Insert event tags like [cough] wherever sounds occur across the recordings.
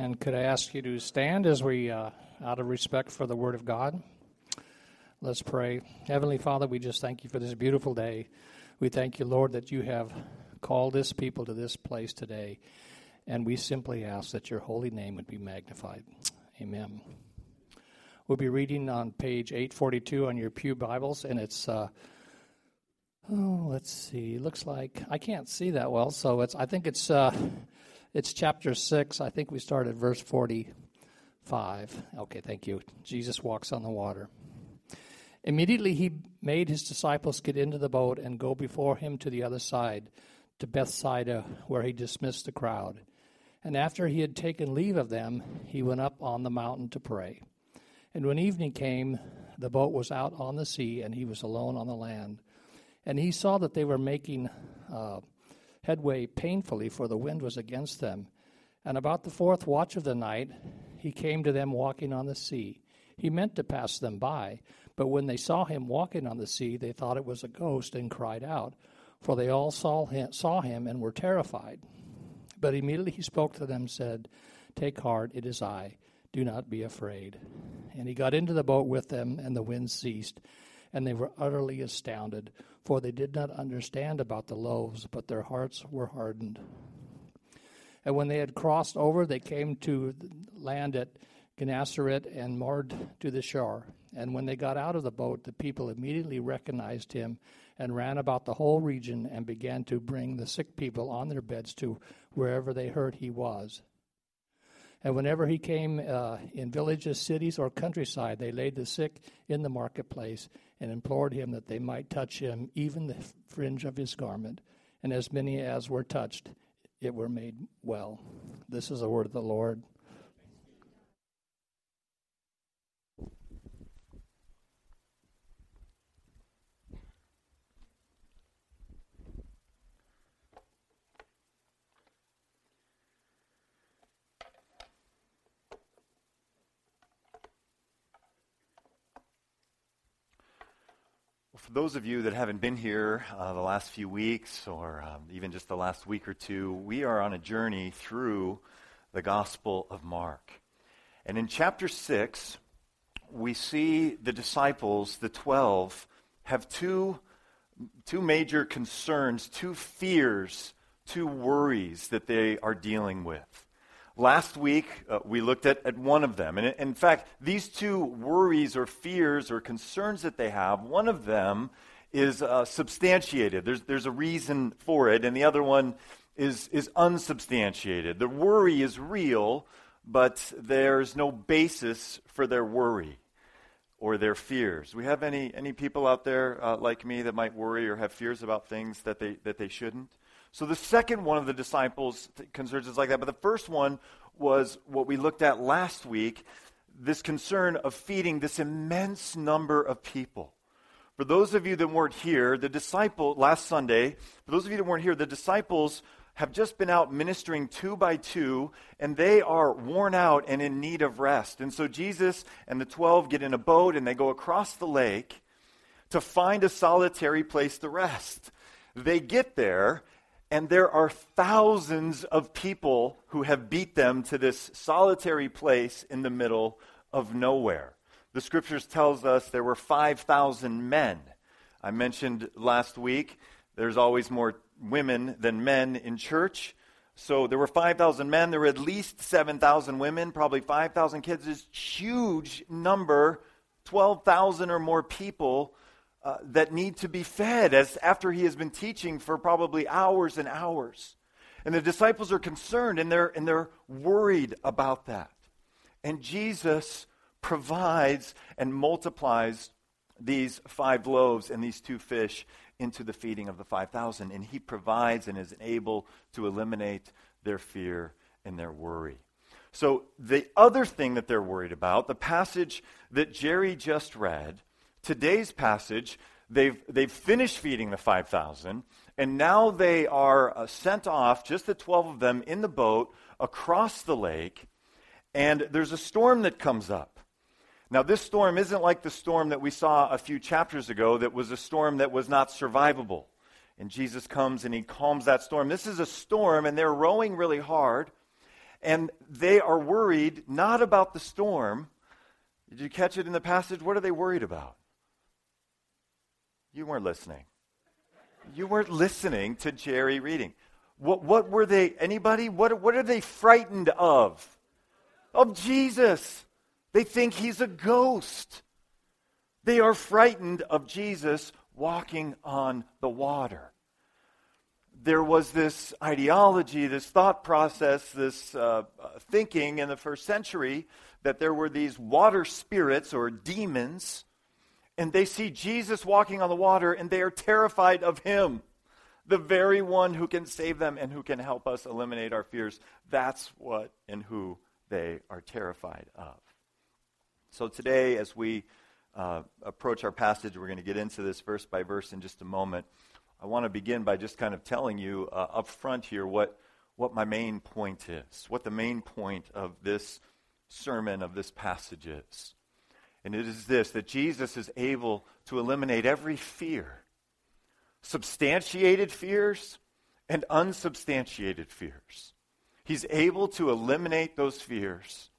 And could I ask you to stand as we, uh, out of respect for the Word of God, let's pray. Heavenly Father, we just thank you for this beautiful day. We thank you, Lord, that you have called this people to this place today. And we simply ask that your holy name would be magnified. Amen. We'll be reading on page 842 on your Pew Bibles, and it's. Uh, Oh, let's see. Looks like I can't see that well, so it's. I think it's. Uh, it's chapter six. I think we started verse forty-five. Okay, thank you. Jesus walks on the water. Immediately he made his disciples get into the boat and go before him to the other side, to Bethsaida, where he dismissed the crowd. And after he had taken leave of them, he went up on the mountain to pray. And when evening came, the boat was out on the sea, and he was alone on the land. And he saw that they were making uh, headway painfully, for the wind was against them. And about the fourth watch of the night, he came to them walking on the sea. He meant to pass them by, but when they saw him walking on the sea, they thought it was a ghost and cried out, for they all saw him, saw him and were terrified. But immediately he spoke to them, said, Take heart, it is I. Do not be afraid. And he got into the boat with them, and the wind ceased and they were utterly astounded, for they did not understand about the loaves, but their hearts were hardened. And when they had crossed over, they came to land at Gennesaret and moored to the shore. And when they got out of the boat, the people immediately recognized him and ran about the whole region and began to bring the sick people on their beds to wherever they heard he was. And whenever he came uh, in villages, cities, or countryside, they laid the sick in the marketplace and implored him that they might touch him, even the fringe of his garment. And as many as were touched, it were made well. This is the word of the Lord. For those of you that haven't been here uh, the last few weeks or um, even just the last week or two, we are on a journey through the Gospel of Mark. And in chapter 6, we see the disciples, the 12, have two, two major concerns, two fears, two worries that they are dealing with. Last week, uh, we looked at, at one of them. And in fact, these two worries or fears or concerns that they have, one of them is uh, substantiated. There's, there's a reason for it, and the other one is, is unsubstantiated. The worry is real, but there's no basis for their worry or their fears. We have any, any people out there uh, like me that might worry or have fears about things that they, that they shouldn't? So the second one of the disciples' concerns is like that. But the first one was what we looked at last week this concern of feeding this immense number of people. For those of you that weren't here, the disciple, last Sunday, for those of you that weren't here, the disciples have just been out ministering two by two, and they are worn out and in need of rest. And so Jesus and the 12 get in a boat and they go across the lake to find a solitary place to rest. They get there, and there are thousands of people who have beat them to this solitary place in the middle of nowhere. The scriptures tells us there were 5,000 men. I mentioned last week there's always more women than men in church. So there were 5,000 men, there were at least 7,000 women, probably 5,000 kids. This huge number, 12,000 or more people uh, that need to be fed as after he has been teaching for probably hours and hours. And the disciples are concerned and they're, and they're worried about that. And Jesus provides and multiplies these five loaves and these two fish into the feeding of the 5,000. And he provides and is able to eliminate their fear and their worry. So, the other thing that they're worried about, the passage that Jerry just read, today's passage, they've, they've finished feeding the 5,000, and now they are uh, sent off, just the 12 of them, in the boat across the lake, and there's a storm that comes up. Now, this storm isn't like the storm that we saw a few chapters ago that was a storm that was not survivable. And Jesus comes and he calms that storm. This is a storm, and they're rowing really hard. And they are worried not about the storm. Did you catch it in the passage? What are they worried about? You weren't listening. You weren't listening to Jerry reading. What, what were they, anybody? What, what are they frightened of? Of Jesus. They think he's a ghost. They are frightened of Jesus walking on the water. There was this ideology, this thought process, this uh, thinking in the first century that there were these water spirits or demons, and they see Jesus walking on the water and they are terrified of him, the very one who can save them and who can help us eliminate our fears. That's what and who they are terrified of. So today, as we uh, approach our passage, we're going to get into this verse by verse in just a moment. I want to begin by just kind of telling you uh, up front here what, what my main point is, what the main point of this sermon, of this passage is. And it is this that Jesus is able to eliminate every fear, substantiated fears and unsubstantiated fears. He's able to eliminate those fears,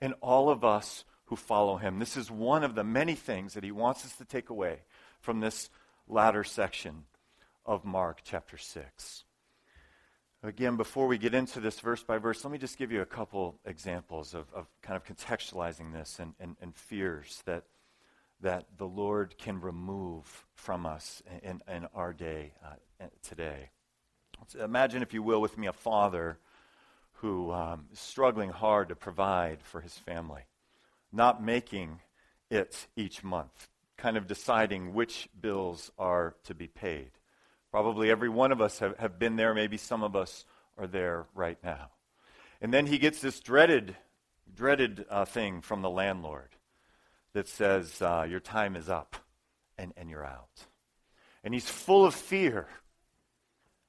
and all of us who follow him. This is one of the many things that he wants us to take away from this latter section of Mark chapter 6. Again, before we get into this verse by verse, let me just give you a couple examples of, of kind of contextualizing this and, and, and fears that, that the Lord can remove from us in, in our day uh, today. So imagine, if you will, with me a father who um, is struggling hard to provide for his family not making it each month, kind of deciding which bills are to be paid. Probably every one of us have, have been there. Maybe some of us are there right now. And then he gets this dreaded, dreaded uh, thing from the landlord that says, uh, Your time is up and, and you're out. And he's full of fear.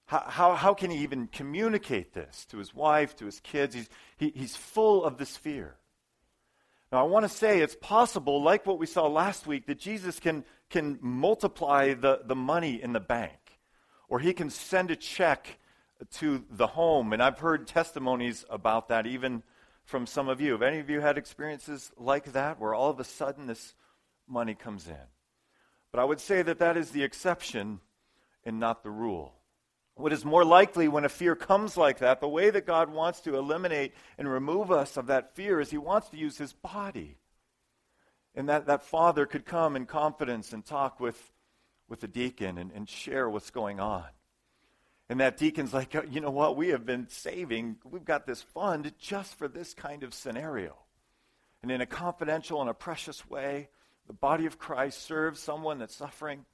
How, how, how can he even communicate this to his wife, to his kids? He's, he, he's full of this fear. Now, I want to say it's possible, like what we saw last week, that Jesus can, can multiply the, the money in the bank, or he can send a check to the home. And I've heard testimonies about that even from some of you. Have any of you had experiences like that, where all of a sudden this money comes in? But I would say that that is the exception and not the rule. What is more likely when a fear comes like that, the way that God wants to eliminate and remove us of that fear is He wants to use His body. And that, that father could come in confidence and talk with, with the deacon and, and share what's going on. And that deacon's like, you know what? We have been saving, we've got this fund just for this kind of scenario. And in a confidential and a precious way, the body of Christ serves someone that's suffering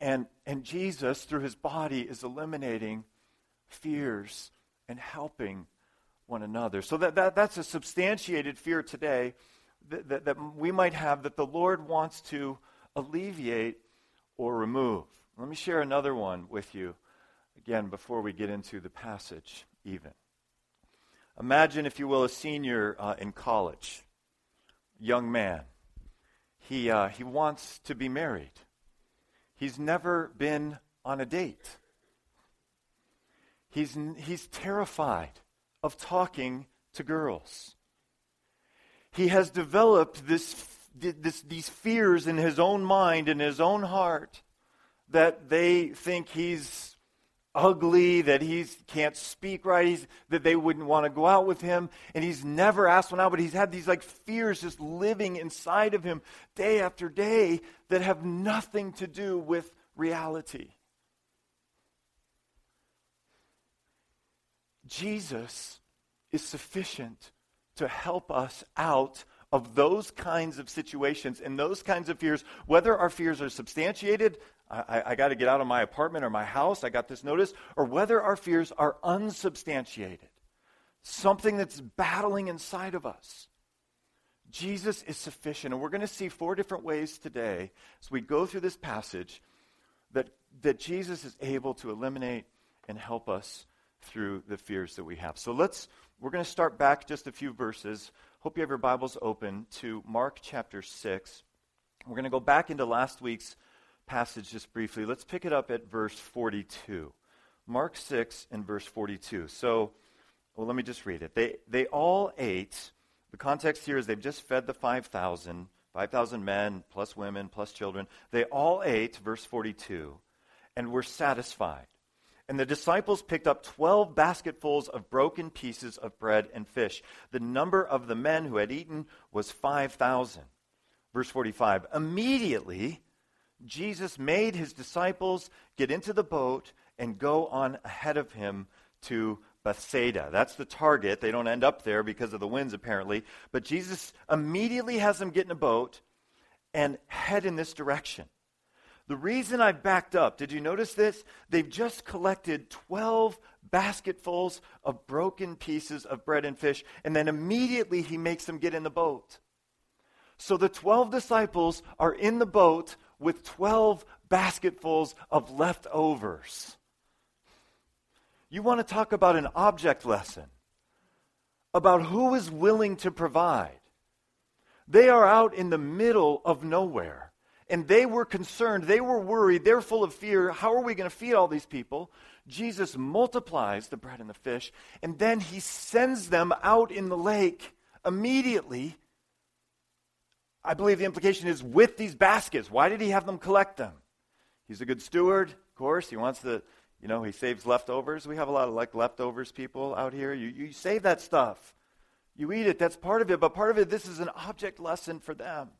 and, and, Jesus, through his body, is eliminating fears and helping one another. So that, that, that's a substantiated fear today that, that, that we might have that the Lord wants to alleviate or remove. Let me share another one with you, again, before we get into the passage, even. Imagine, if you will, a senior uh, in college, young man. He, uh, he wants to be married. He's never been on a date. He's, he's terrified of talking to girls. He has developed this, this, these fears in his own mind in his own heart that they think he's ugly, that he can't speak right, he's, that they wouldn't want to go out with him. And he's never asked one out, but he's had these like fears just living inside of him day after day that have nothing to do with reality. Jesus is sufficient to help us out of those kinds of situations and those kinds of fears, whether our fears are substantiated, I, I got to get out of my apartment or my house, I got this notice, or whether our fears are unsubstantiated, something that's battling inside of us. Jesus is sufficient. And we're going to see four different ways today as we go through this passage that, that Jesus is able to eliminate and help us through the fears that we have. So let's, we're going to start back just a few verses. Hope you have your Bibles open to Mark chapter 6. We're going to go back into last week's passage just briefly. Let's pick it up at verse 42. Mark 6 and verse 42. So well, let me just read it. They, they all ate. The context here is they've just fed the 5,000, 5,000 men, plus women, plus children. They all ate, verse 42, and were satisfied. And the disciples picked up 12 basketfuls of broken pieces of bread and fish. The number of the men who had eaten was 5,000. Verse 45 Immediately, Jesus made his disciples get into the boat and go on ahead of him to Bethsaida. That's the target. They don't end up there because of the winds, apparently. But Jesus immediately has them get in a boat and head in this direction. The reason I backed up, did you notice this? They've just collected 12 basketfuls of broken pieces of bread and fish, and then immediately he makes them get in the boat. So the 12 disciples are in the boat with 12 basketfuls of leftovers. You want to talk about an object lesson about who is willing to provide. They are out in the middle of nowhere. And they were concerned. They were worried. They're full of fear. How are we going to feed all these people? Jesus multiplies the bread and the fish, and then he sends them out in the lake immediately. I believe the implication is with these baskets. Why did he have them collect them? He's a good steward, of course. He wants to you know, he saves leftovers. We have a lot of like leftovers people out here. You, you save that stuff. You eat it. That's part of it. But part of it, this is an object lesson for them.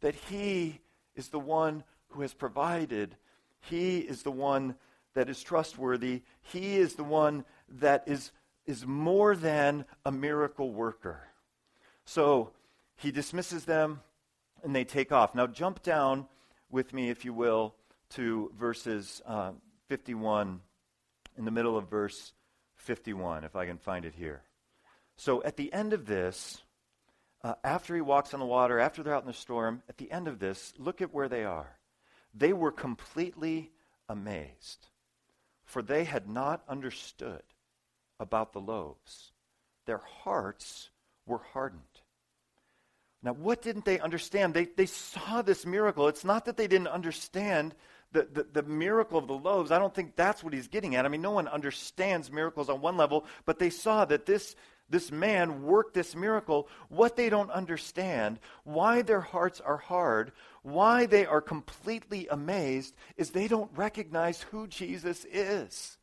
That he is the one who has provided. He is the one that is trustworthy. He is the one that is, is more than a miracle worker. So he dismisses them and they take off. Now, jump down with me, if you will, to verses uh, 51, in the middle of verse 51, if I can find it here. So at the end of this, uh, after he walks on the water, after they're out in the storm, at the end of this, look at where they are. They were completely amazed, for they had not understood about the loaves. Their hearts were hardened. Now, what didn't they understand? They, they saw this miracle. It's not that they didn't understand the, the, the, miracle of the loaves, I don't think that's what he's getting at. I mean, no one understands miracles on one level, but they saw that this, this man worked this miracle. What they don't understand, why their hearts are hard, why they are completely amazed, is they don't recognize who Jesus is.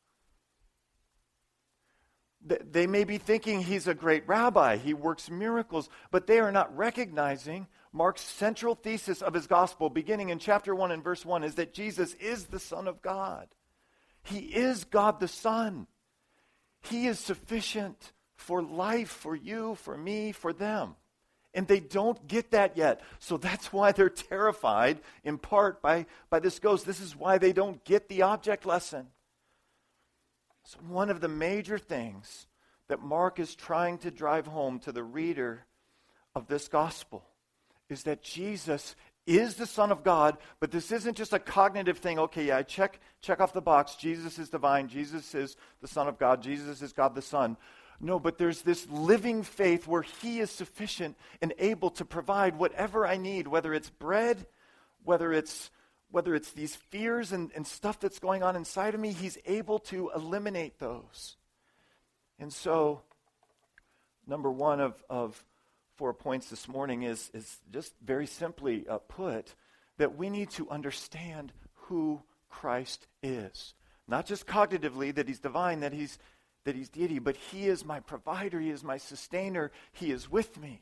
They may be thinking he's a great rabbi, he works miracles, but they are not recognizing Mark's central thesis of his gospel, beginning in chapter 1 and verse 1, is that Jesus is the Son of God. He is God the Son. He is sufficient for life, for you, for me, for them. And they don't get that yet. So that's why they're terrified, in part, by, by this ghost. This is why they don't get the object lesson. One of the major things that Mark is trying to drive home to the reader of this gospel is that Jesus is the Son of God, but this isn't just a cognitive thing. Okay, yeah, I check, check off the box. Jesus is divine. Jesus is the Son of God. Jesus is God the Son. No, but there's this living faith where He is sufficient and able to provide whatever I need, whether it's bread, whether it's whether it's these fears and, and stuff that's going on inside of me, He's able to eliminate those. And so, number one of, of four points this morning is, is just very simply uh, put that we need to understand who Christ is. Not just cognitively that he's divine, that he's, that he's deity, but he is my provider, he is my sustainer, he is with me.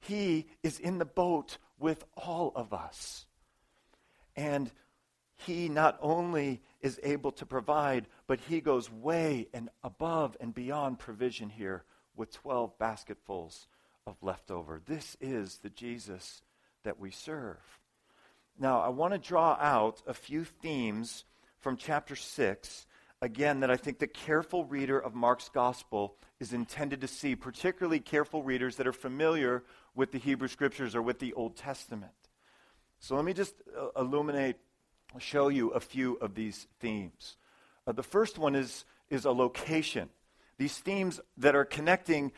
He is in the boat with all of us. And he not only is able to provide, but he goes way and above and beyond provision here with 12 basketfuls of leftover. This is the Jesus that we serve. Now, I want to draw out a few themes from chapter 6, again, that I think the careful reader of Mark's gospel is intended to see, particularly careful readers that are familiar with the Hebrew scriptures or with the Old Testament. So let me just uh, illuminate, show you a few of these themes. Uh, the first one is, is a location. These themes that are connecting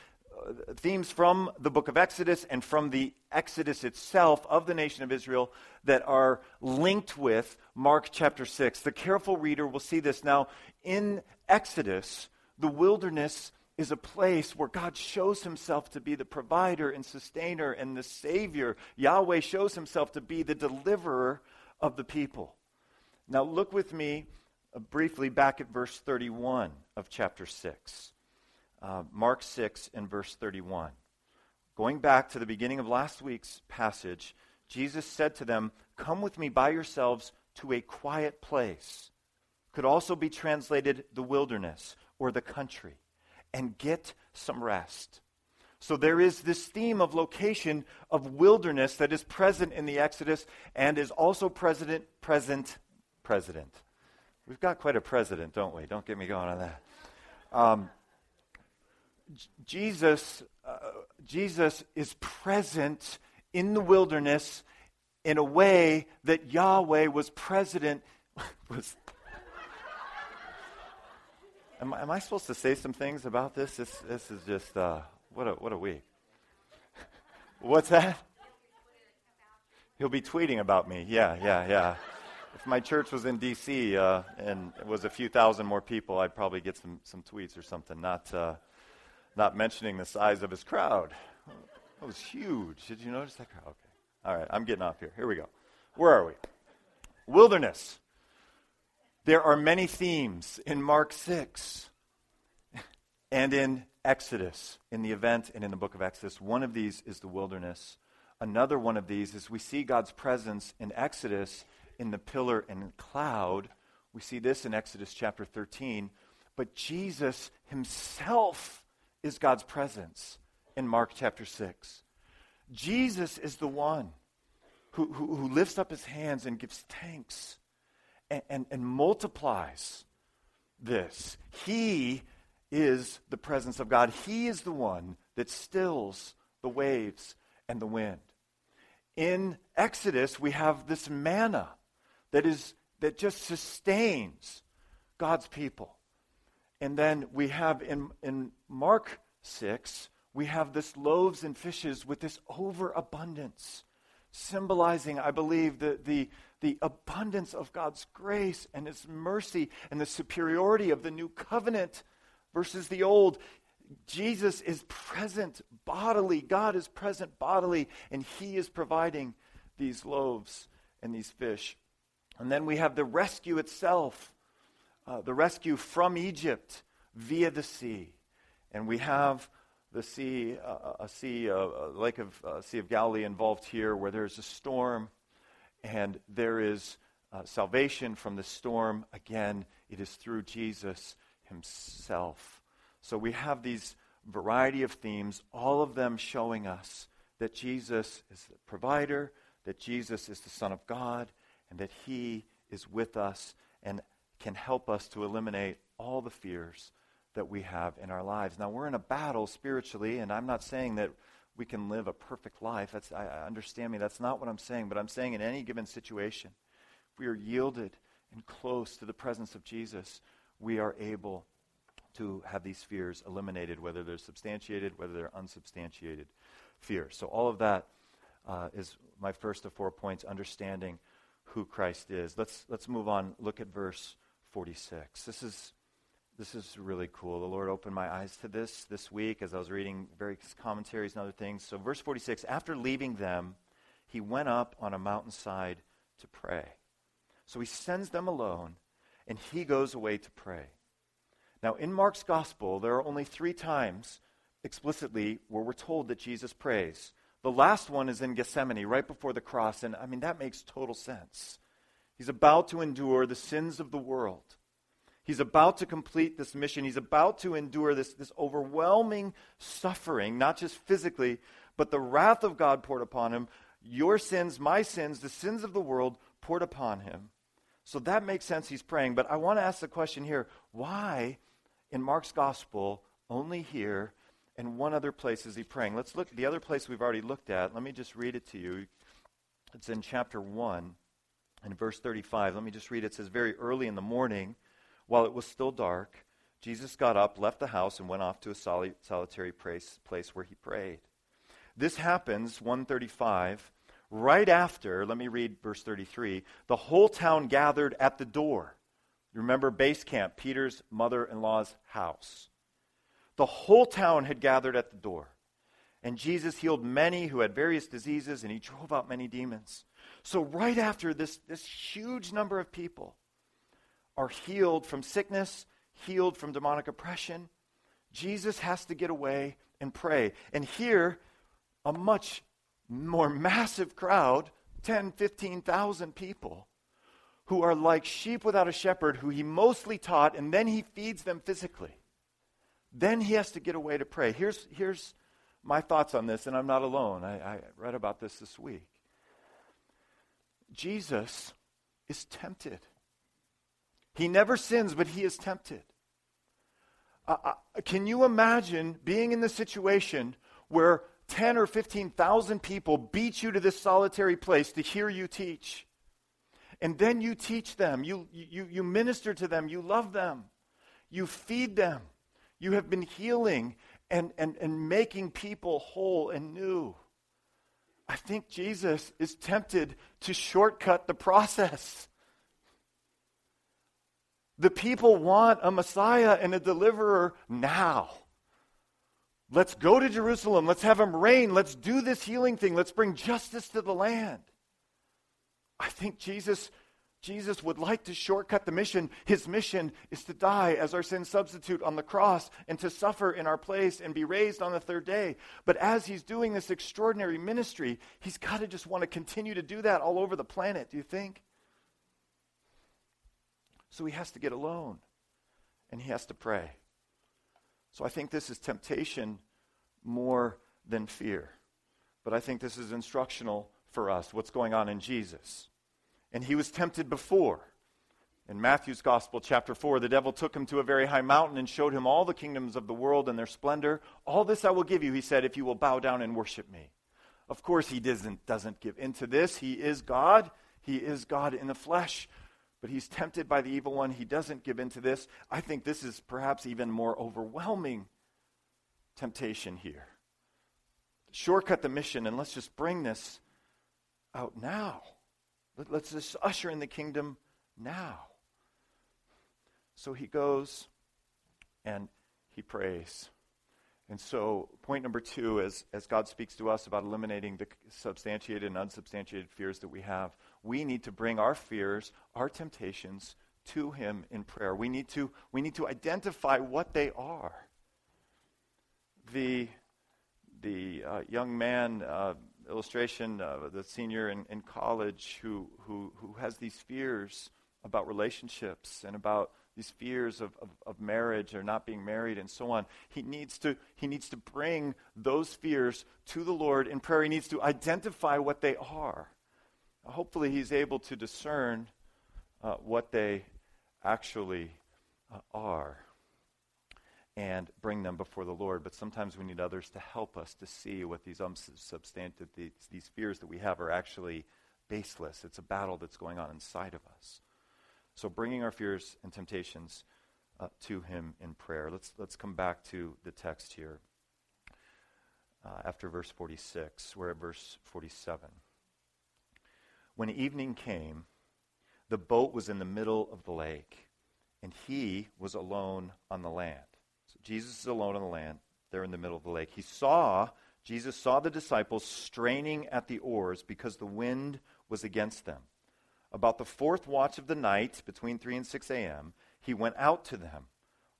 themes from the book of Exodus and from the Exodus itself of the nation of Israel that are linked with Mark chapter 6. The careful reader will see this. Now, in Exodus, the wilderness is a place where God shows himself to be the provider and sustainer and the savior. Yahweh shows himself to be the deliverer of the people. Now, look with me uh, briefly back at verse 31 of chapter 6. Uh, Mark 6 and verse 31. Going back to the beginning of last week's passage, Jesus said to them, Come with me by yourselves to a quiet place. Could also be translated the wilderness or the country, and get some rest. So there is this theme of location of wilderness that is present in the Exodus and is also present, present, president. We've got quite a president, don't we? Don't get me going on that. Um, Jesus, uh, Jesus is present in the wilderness in a way that Yahweh was president [laughs] was am, am, I supposed to say some things about this? This, this is just uh, what a what a week. What's that? He'll be tweeting about me. Yeah, yeah, yeah. If my church was in D.C. Uh, and it was a few thousand more people, I'd probably get some some tweets or something. Not uh, not mentioning the size of his crowd. It was huge. Did you notice that crowd? Okay. All right, I'm getting off here. Here we go. Where are we? Wilderness. There are many themes in Mark 6 and in Exodus, in the event and in the book of Exodus. One of these is the wilderness. Another one of these is we see God's presence in Exodus in the pillar and cloud. We see this in Exodus chapter 13. But Jesus himself is God's presence in Mark chapter 6. Jesus is the one who, who, who lifts up his hands and gives thanks and, and, and multiplies this. He is the presence of God. He is the one that stills the waves and the wind. In Exodus, we have this manna that is that just sustains God's people. And then we have in, in Mark 6, we have this loaves and fishes with this overabundance, symbolizing, I believe, the, the, the abundance of God's grace and His mercy and the superiority of the new covenant versus the old. Jesus is present bodily. God is present bodily, and He is providing these loaves and these fish. And then we have the rescue itself, uh, the rescue from Egypt via the sea. And we have the sea, uh, a sea, a lake of uh, Sea of Galilee involved here, where there's a storm, and there is uh, salvation from the storm. Again, it is through Jesus Himself. So we have these variety of themes, all of them showing us that Jesus is the provider, that Jesus is the Son of God, and that He is with us and can help us to eliminate all the fears that we have in our lives. Now, we're in a battle spiritually, and I'm not saying that we can live a perfect life. That's, I, understand me. That's not what I'm saying. But I'm saying in any given situation, if we are yielded and close to the presence of Jesus, we are able to have these fears eliminated, whether they're substantiated, whether they're unsubstantiated fears. So, all of that uh, is my first of four points understanding who Christ is. Let's, let's move on. Look at verse 46. This is this is really cool. The Lord opened my eyes to this this week as I was reading various commentaries and other things. So, verse 46 after leaving them, he went up on a mountainside to pray. So, he sends them alone and he goes away to pray. Now, in Mark's gospel, there are only three times explicitly where we're told that Jesus prays. The last one is in Gethsemane, right before the cross. And I mean, that makes total sense. He's about to endure the sins of the world. He's about to complete this mission. He's about to endure this, this overwhelming suffering, not just physically, but the wrath of God poured upon him. Your sins, my sins, the sins of the world poured upon him. So that makes sense. He's praying. But I want to ask the question here why in Mark's gospel, only here and one other place is he praying? Let's look the other place we've already looked at. Let me just read it to you. It's in chapter 1 and verse 35. Let me just read it. It says, Very early in the morning, while it was still dark, Jesus got up, left the house, and went off to a soli- solitary place, place where he prayed. This happens, 135, right after, let me read verse 33, the whole town gathered at the door. Remember base camp, Peter's mother in law's house. The whole town had gathered at the door. And Jesus healed many who had various diseases, and he drove out many demons. So, right after this, this huge number of people are healed from sickness, healed from demonic oppression, Jesus has to get away and pray. And here, a much more massive crowd 10, 15,000 people who are like sheep without a shepherd, who he mostly taught, and then he feeds them physically. Then he has to get away to pray. Here's, here's my thoughts on this, and I'm not alone. I, I read about this this week. Jesus is tempted. He never sins, but he is tempted. Uh, uh, can you imagine being in the situation where 10 or 15,000 people beat you to this solitary place to hear you teach? And then you teach them, you, you, you minister to them, you love them, you feed them. You have been healing and, and, and making people whole and new. I think Jesus is tempted to shortcut the process. The people want a Messiah and a deliverer now. Let's go to Jerusalem. Let's have him reign. Let's do this healing thing. Let's bring justice to the land. I think Jesus Jesus would like to shortcut the mission. His mission is to die as our sin substitute on the cross and to suffer in our place and be raised on the third day. But as he's doing this extraordinary ministry, he's got to just want to continue to do that all over the planet, do you think? So he has to get alone and he has to pray. So I think this is temptation more than fear. But I think this is instructional for us, what's going on in Jesus. And he was tempted before. In Matthew's Gospel, chapter 4, the devil took him to a very high mountain and showed him all the kingdoms of the world and their splendor. All this I will give you, he said, if you will bow down and worship me. Of course, he doesn't, doesn't give into this. He is God. He is God in the flesh. But he's tempted by the evil one. He doesn't give in to this. I think this is perhaps even more overwhelming temptation here. Shortcut the mission and let's just bring this out now. Let, us just usher in the kingdom now. So he goes and he prays. And so, point number two, as, as God speaks to us about eliminating the substantiated and unsubstantiated fears that we have, we need to bring our fears, our temptations to Him in prayer. We need to, we need to identify what they are. The, the uh, young man uh, illustration the senior in, in college who, who, who has these fears about relationships and about these fears of, of, of, marriage or not being married and so on. He needs, to, he needs to bring those fears to the Lord in prayer. He needs to identify what they are. Hopefully, he's able to discern uh, what they actually uh, are and bring them before the Lord. But sometimes we need others to help us to see what these unsubstantive, these, these fears that we have are actually baseless. It's a battle that's going on inside of us. So bringing our fears and temptations uh, to Him in prayer. Let's, let's come back to the text here uh, after verse 46. We're at verse 47. When evening came, the boat was in the middle of the lake, and he was alone on the land. So Jesus is alone on the land. They're in the middle of the lake. He saw, Jesus saw the disciples straining at the oars because the wind was against them. About the fourth watch of the night, between 3 and 6 a.m., he went out to them,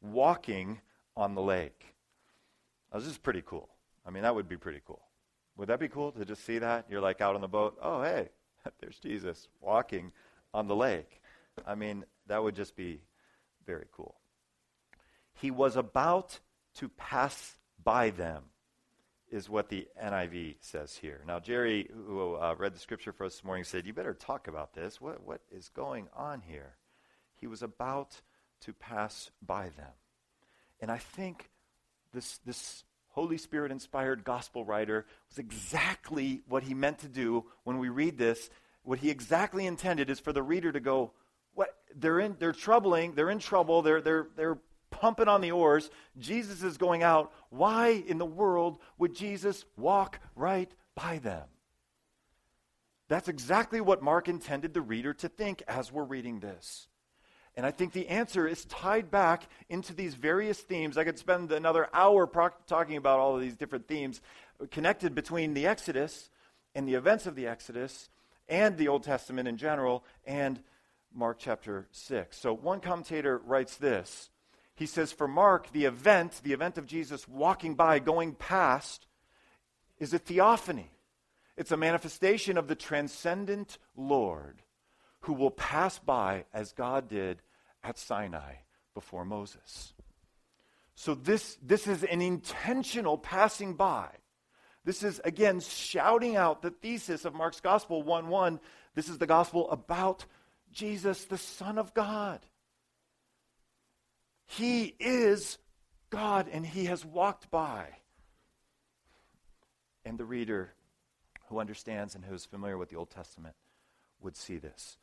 walking on the lake. Now, this is pretty cool. I mean, that would be pretty cool. Would that be cool to just see that? You're like out on the boat. Oh, hey, [laughs] there's Jesus walking on the lake. I mean, that would just be very cool he was about to pass by them, is what the NIV says here. Now, Jerry, who uh, read the scripture for us this morning, said, You better talk about this. What, what is going on here? He was about to pass by them. And I think this, this Holy Spirit inspired gospel writer was exactly what he meant to do when we read this. What he exactly intended is for the reader to go, what they're in they're troubling, they're in trouble, they're they're they're pumping on the oars. Jesus is going out. Why in the world would Jesus walk right by them? That's exactly what Mark intended the reader to think as we're reading this. And I think the answer is tied back into these various themes. I could spend another hour pro- talking about all of these different themes connected between the Exodus and the events of the Exodus and the Old Testament in general and Mark chapter 6. So one commentator writes this. He says, For Mark, the event, the event of Jesus walking by, going past, is a theophany. It's a manifestation of the transcendent Lord who will pass by as God did at Sinai before Moses. So this, this is an intentional passing by. This is, again, shouting out the thesis of Mark's Gospel 1 1. This is the gospel about Jesus, the Son of God. He is God, and he has walked by. And the reader who understands and who is familiar with the Old Testament would see this.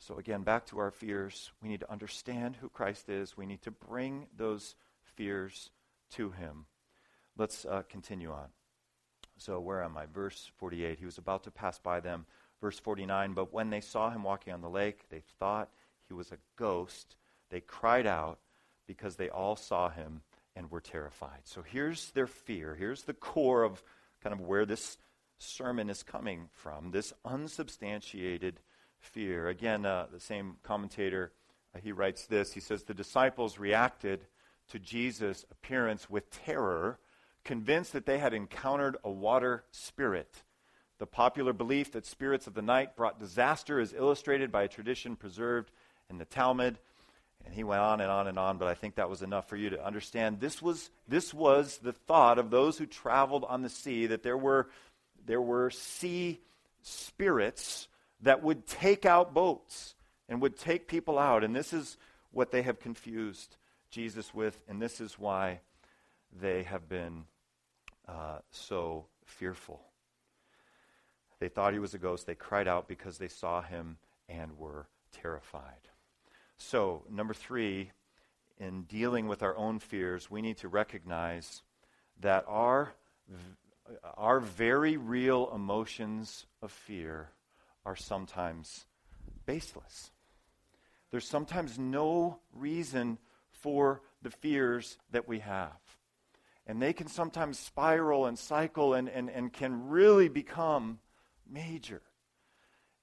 So, again, back to our fears. We need to understand who Christ is. We need to bring those fears to Him. Let's uh, continue on. So, where am I? Verse 48. He was about to pass by them. Verse 49. But when they saw him walking on the lake, they thought he was a ghost. They cried out because they all saw him and were terrified. So, here's their fear. Here's the core of kind of where this sermon is coming from this unsubstantiated fear. Again, uh, the same commentator, uh, he writes this. He says, The disciples reacted to Jesus' appearance with terror, convinced that they had encountered a water spirit. The popular belief that spirits of the night brought disaster is illustrated by a tradition preserved in the Talmud. And he went on and on and on, but I think that was enough for you to understand. This was, this was the thought of those who traveled on the sea, that there were, there were sea spirits that would take out boats and would take people out. And this is what they have confused Jesus with, and this is why they have been uh, so fearful. They thought he was a ghost. They cried out because they saw him and were terrified. So, number three, in dealing with our own fears, we need to recognize that our, our very real emotions of fear are sometimes baseless. There's sometimes no reason for the fears that we have. And they can sometimes spiral and cycle and, and, and can really become major.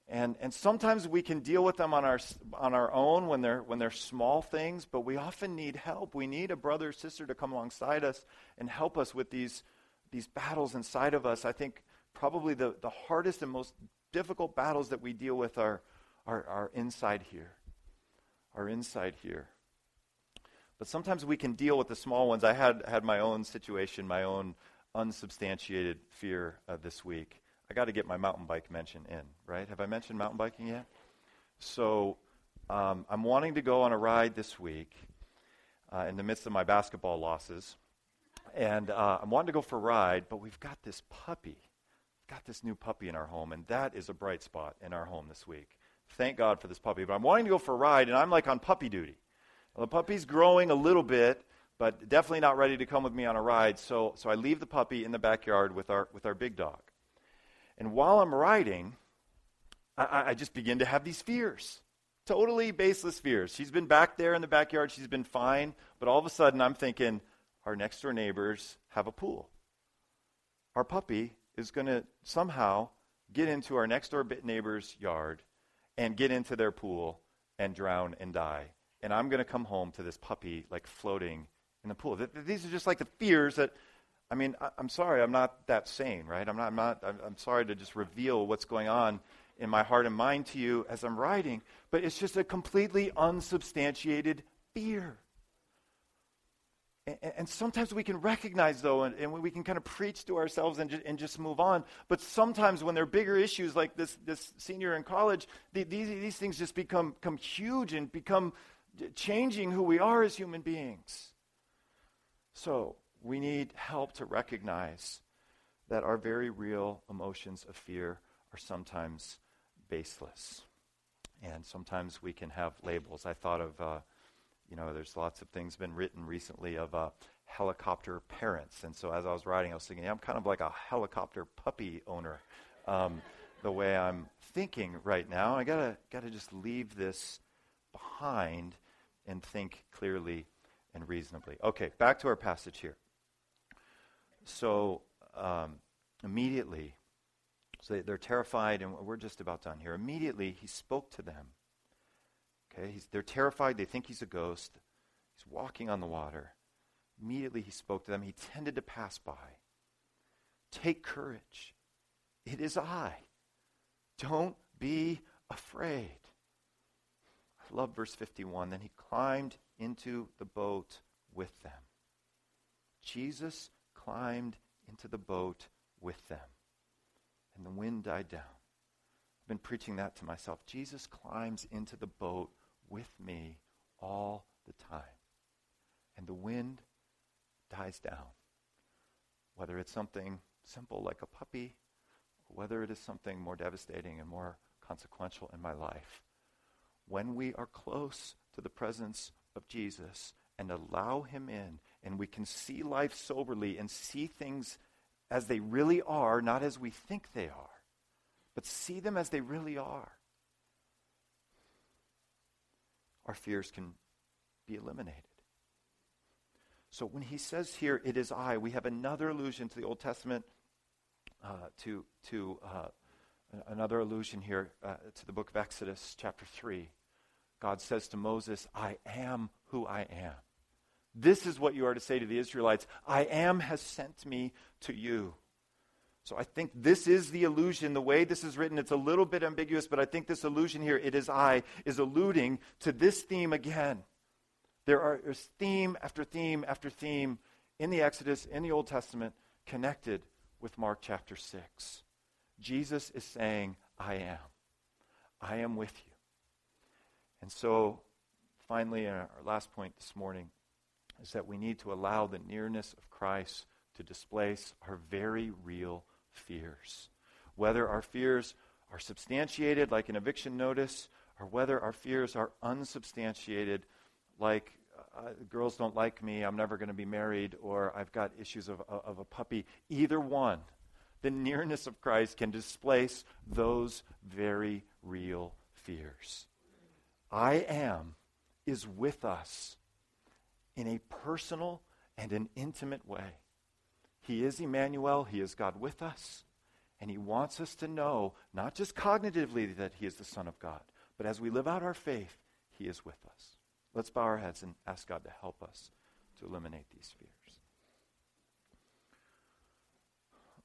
And, and sometimes we can deal with them on our, on our own when they're, when they're small things, but we often need help. We need a brother or sister to come alongside us and help us with these, these battles inside of us. I think probably the, the hardest and most difficult battles that we deal with are, are, are inside here. Are inside here. But sometimes we can deal with the small ones. I had, had my own situation, my own unsubstantiated fear uh, this week. I got to get my mountain bike mention in, right? Have I mentioned mountain biking yet? So um, I'm wanting to go on a ride this week uh, in the midst of my basketball losses. And uh, I'm wanting to go for a ride, but we've got this puppy got this new puppy in our home, and that is a bright spot in our home this week. Thank God for this puppy. But I'm wanting to go for a ride, and I'm like on puppy duty. Well, the puppy's growing a little bit, but definitely not ready to come with me on a ride. So, so I leave the puppy in the backyard with our, with our big dog. And while I'm riding, I, I just begin to have these fears. Totally baseless fears. She's been back there in the backyard. She's been fine. But all of a sudden, I'm thinking, our next door neighbors have a pool. Our puppy is going to somehow get into our next door bit neighbor's yard and get into their pool and drown and die. And I'm going to come home to this puppy like floating in the pool. Th- these are just like the fears that, I mean, I- am sorry, I'm not that sane, right? I'm not, I'm, not I'm, I'm sorry to just reveal what's going on in my heart and mind to you as I'm writing, but it's just a completely unsubstantiated fear. And, sometimes we can recognize, though, and, and, we can kind of preach to ourselves and, ju- and just move on. But sometimes when there are bigger issues like this, this senior in college, the, these, these things just become, become huge and become changing who we are as human beings. So we need help to recognize that our very real emotions of fear are sometimes baseless. And sometimes we can have labels. I thought of. Uh, you know, there's lots of things been written recently of uh, helicopter parents. And so as I was writing, I was thinking, I'm kind of like a helicopter puppy owner, um, the way I'm thinking right now. I gotta gotta just leave this behind and think clearly and reasonably. Okay, back to our passage here. So um, immediately, so they're terrified, and we're just about done here. Immediately, he spoke to them. Okay, he's, they're terrified. They think he's a ghost. He's walking on the water. Immediately, he spoke to them. He tended to pass by. Take courage. It is I. Don't be afraid. I love verse 51. Then he climbed into the boat with them. Jesus climbed into the boat with them. And the wind died down. I've been preaching that to myself. Jesus climbs into the boat with me all the time. And the wind dies down. Whether it's something simple like a puppy, whether it is something more devastating and more consequential in my life. When we are close to the presence of Jesus and allow him in, and we can see life soberly and see things as they really are, not as we think they are, but see them as they really are, our fears can be eliminated. So when he says here, it is I, we have another allusion to the Old Testament, uh, to, to uh, another allusion here uh, to the book of Exodus, chapter 3. God says to Moses, I am who I am. This is what you are to say to the Israelites I am has sent me to you. So I think this is the allusion. The way this is written, it's a little bit ambiguous, but I think this allusion here, it is I, is alluding to this theme again. There are theme after theme after theme in the Exodus, in the Old Testament, connected with Mark chapter 6. Jesus is saying, I am. I am with you. And so, finally, uh, our last point this morning is that we need to allow the nearness of Christ to displace our very real fears. Whether our fears are substantiated, like an eviction notice, or whether our fears are unsubstantiated, like uh, girls don't like me, I'm never going to be married, or I've got issues of, of a puppy. Either one, the nearness of Christ can displace those very real fears. I am is with us in a personal and an intimate way. He is Emmanuel, He is God with us, and He wants us to know, not just cognitively, that He is the Son of God, but as we live out our faith, He is with us. Let's bow our heads and ask God to help us to eliminate these fears.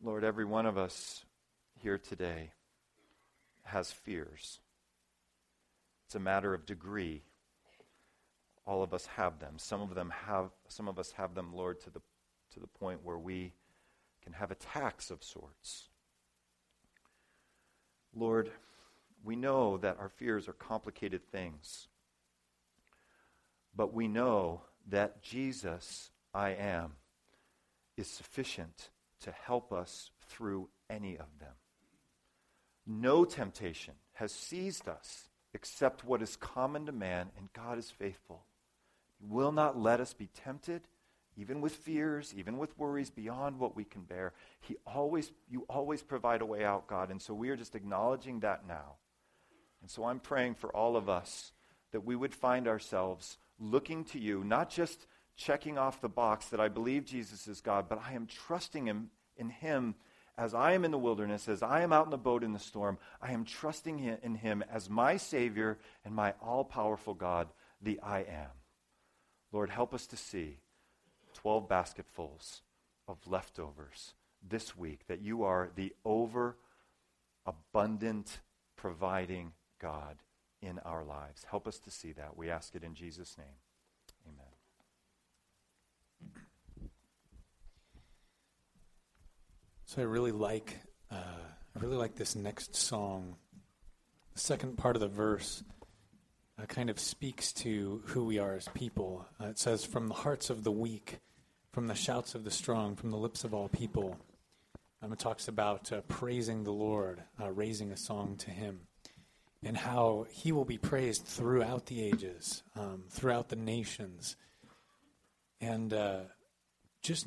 Lord, every one of us here today has fears. It's a matter of degree. All of us have them. Some of them have some of us have them, Lord, to the to the point where we can have attacks of sorts. Lord, we know that our fears are complicated things. But we know that Jesus, I am, is sufficient to help us through any of them. No temptation has seized us except what is common to man, and God is faithful. He will not let us be tempted, even with fears, even with worries beyond what we can bear. He always, you always provide a way out, God, and so we are just acknowledging that now. And so I'm praying for all of us that we would find ourselves looking to you, not just checking off the box that I believe Jesus is God, but I am trusting him in him as I am in the wilderness, as I am out in the boat in the storm. I am trusting in him as my Savior and my all powerful God, the I am. Lord, help us to see 12 basketfuls of leftovers this week, that you are the over abundant providing God in our lives. Help us to see that. We ask it in Jesus' name. Amen. So I really like uh, I really like this next song. The second part of the verse uh, kind of speaks to who we are as people. Uh, it says, "From the hearts of the weak, from the shouts of the strong, from the lips of all people." Um, it talks about uh, praising the Lord, uh, raising a song to Him and how he will be praised throughout the ages, um, throughout the nations. And uh,